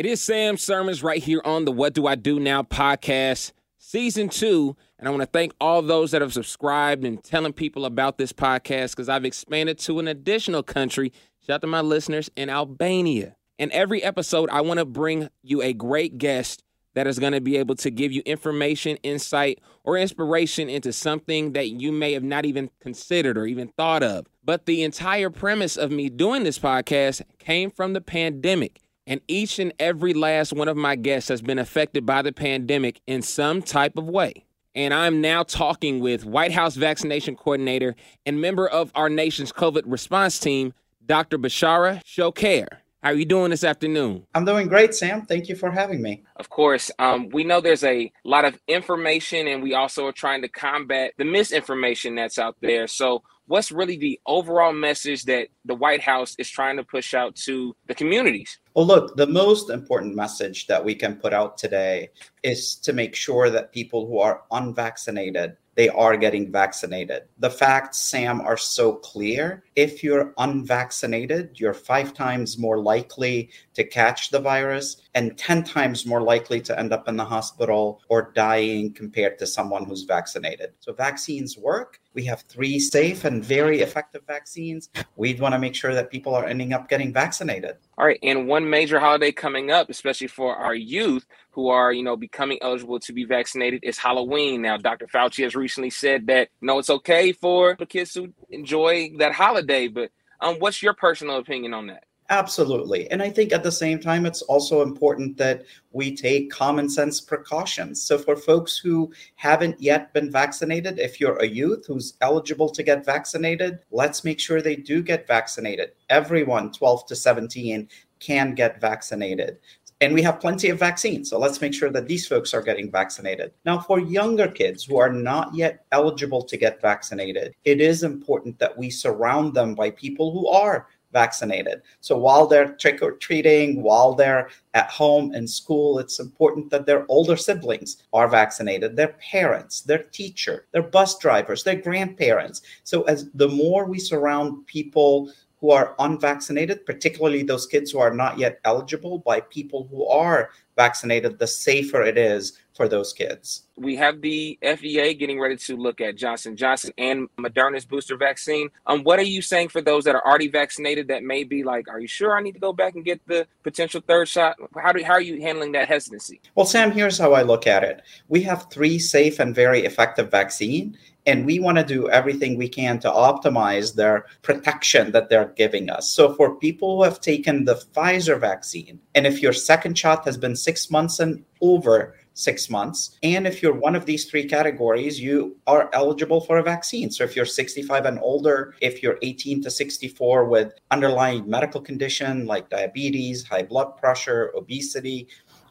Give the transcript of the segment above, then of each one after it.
It is Sam Sermons right here on the What Do I Do Now podcast, season two. And I want to thank all those that have subscribed and telling people about this podcast because I've expanded to an additional country. Shout out to my listeners in Albania. In every episode, I want to bring you a great guest that is going to be able to give you information, insight, or inspiration into something that you may have not even considered or even thought of. But the entire premise of me doing this podcast came from the pandemic. And each and every last one of my guests has been affected by the pandemic in some type of way. And I'm now talking with White House vaccination coordinator and member of our nation's COVID response team, Dr. Bechara Choucair. How are you doing this afternoon? I'm doing great, Sam. Thank you for having me. Of course. Um, we know there's a lot of information, and we also are trying to combat the misinformation that's out there. So, what's really the overall message that the White House is trying to push out to the communities? Well, look, the most important message that we can put out today is to make sure that people who are unvaccinated they are getting vaccinated. The facts, Sam, are so clear. If you're unvaccinated, you're five times more likely to catch the virus and 10 times more likely to end up in the hospital or dying compared to someone who's vaccinated. So, vaccines work. We have three safe and very effective vaccines. We'd want to make sure that people are ending up getting vaccinated. All right. And one major holiday coming up, especially for our youth who are, you know, becoming eligible to be vaccinated, is Halloween. Now, Dr. Fauci has recently said that, you know, it's okay for the kids to enjoy that holiday. But um, what's your personal opinion on that? Absolutely. And I think at the same time, it's also important that we take common sense precautions. So, for folks who haven't yet been vaccinated, if you're a youth who's eligible to get vaccinated, let's make sure they do get vaccinated. Everyone 12 to 17 can get vaccinated. And we have plenty of vaccines. So let's make sure that these folks are getting vaccinated. Now, for younger kids who are not yet eligible to get vaccinated, it is important that we surround them by people who are vaccinated. So while they're trick or treating, while they're at home and school, it's important that their older siblings are vaccinated, their parents, their teacher, their bus drivers, their grandparents. So as the more we surround people who are unvaccinated, particularly those kids who are not yet eligible by people who are vaccinated, the safer it is for those kids. We have the FDA getting ready to look at Johnson Johnson and Moderna's booster vaccine. Um, what are you saying for those that are already vaccinated that may be like, are you sure I need to go back and get the potential third shot? How do how are you handling that hesitancy? Well, Sam, here's how I look at it. We have three safe and very effective vaccine and we want to do everything we can to optimize their protection that they're giving us. So, for people who have taken the Pfizer vaccine, and if your second shot has been six months and over, six months. And if you're one of these three categories, you are eligible for a vaccine. So if you're 65 and older, if you're 18 to 64 with underlying medical condition like diabetes, high blood pressure, obesity,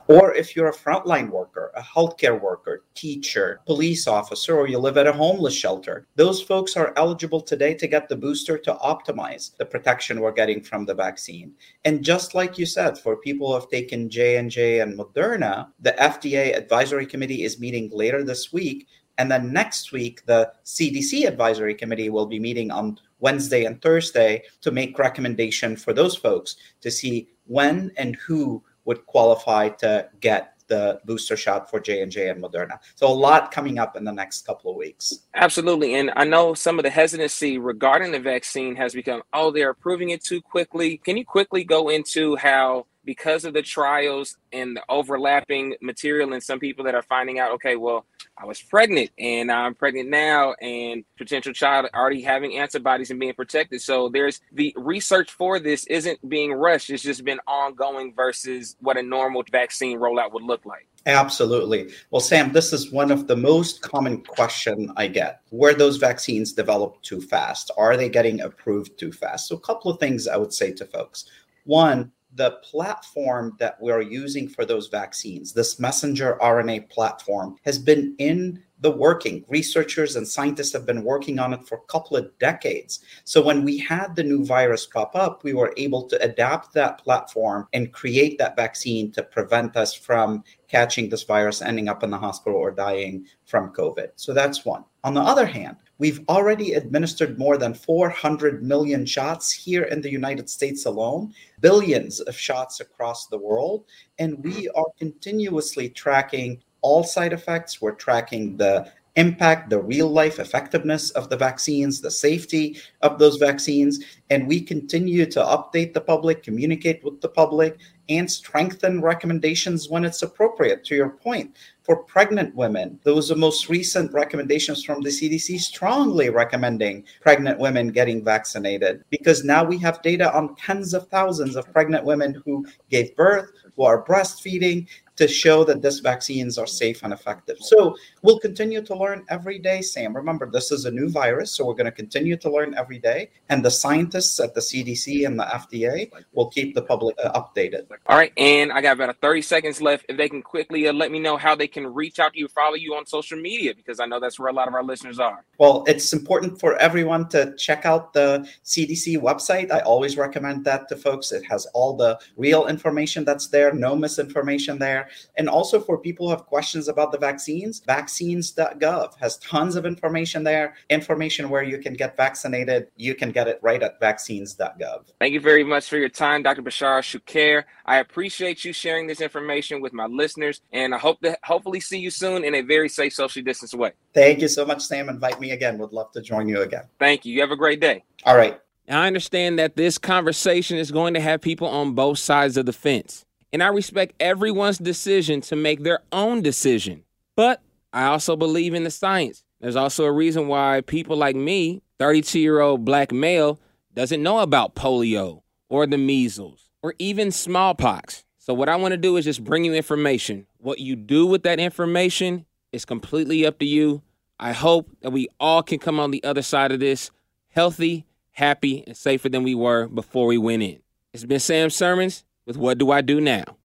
or if you're a frontline worker, a healthcare worker, teacher, police officer, or you live at a homeless shelter, those folks are eligible today to get the booster to optimize the protection we're getting from the vaccine. And just like you said, for people who have taken J&J and Moderna, the FDA advisory committee is meeting later this week and then next week, the CDC advisory committee will be meeting on Wednesday and Thursday to make recommendation for those folks to see when and who would qualify to get the booster shot for J&J and Moderna. So a lot coming up in the next couple of weeks. Absolutely. And I know some of the hesitancy regarding the vaccine has become, oh, they're approving it too quickly. Can you quickly go into how because of the trials and the overlapping material and some people that are finding out okay well i was pregnant and i'm pregnant now and potential child already having antibodies and being protected so there's the research for this isn't being rushed it's just been ongoing versus what a normal vaccine rollout would look like Absolutely. Well, Sam, this is one of the most common question I get. Were those vaccines developed too fast? Are they getting approved too fast? So a couple of things I would say to folks. One, the platform that we're using for those vaccines, this messenger RNA platform, has been in the working. Researchers and scientists have been working on it for a couple of decades. So when we had the new virus pop up, we were able to adapt that platform and create that vaccine to prevent us from catching this virus, ending up in the hospital, or dying from COVID. So that's one. On the other hand, we've already administered more than 400 million shots here in the United States alone, billions of shots across the world, and we are continuously tracking all side effects. We're tracking the impact, the real life effectiveness of the vaccines, the safety of those vaccines. And we continue to update the public, communicate with the public, and strengthen recommendations when it's appropriate. To your point, for pregnant women, those are most recent recommendations from the CDC strongly recommending pregnant women getting vaccinated because now we have data on tens of thousands of pregnant women who gave birth, who are breastfeeding, to show that these vaccines are safe and effective. So we'll continue to learn every day, Sam. Remember, this is a new virus, so we're going to continue to learn every day. And the scientists at the CDC and the FDA will keep the public uh, updated. All right. And I got about 30 seconds left. If they can quickly uh, let me know how they can reach out to you, follow you on social media, because I know that's where a lot of our listeners are. Well, it's important for everyone to check out the CDC website. I always recommend that to folks. It has all the real information that's there, no misinformation there. And also for people who have questions about the vaccines, vaccines.gov has tons of information there, information where you can get vaccinated. You can get it right at vaccines.gov. Thank you very much for your time, Dr. Bechara Choucair. I appreciate you sharing this information with my listeners, and I hope that hopefully see you soon in a very safe, socially distanced way. Thank you so much, Sam. Invite me again. Would love to join you again. Thank you. You have a great day. All right. Now, I understand that this conversation is going to have people on both sides of the fence and I respect everyone's decision to make their own decision. But I also believe in the science. There's also a reason why people like me, 32 year old black male, doesn't know about polio or the measles or even smallpox. So, what I want to do is just bring you information. What you do with that information is completely up to you. I hope that we all can come on the other side of this healthy, happy, and safer than we were before we went in. It's been Sam Sermons with What Do I Do Now?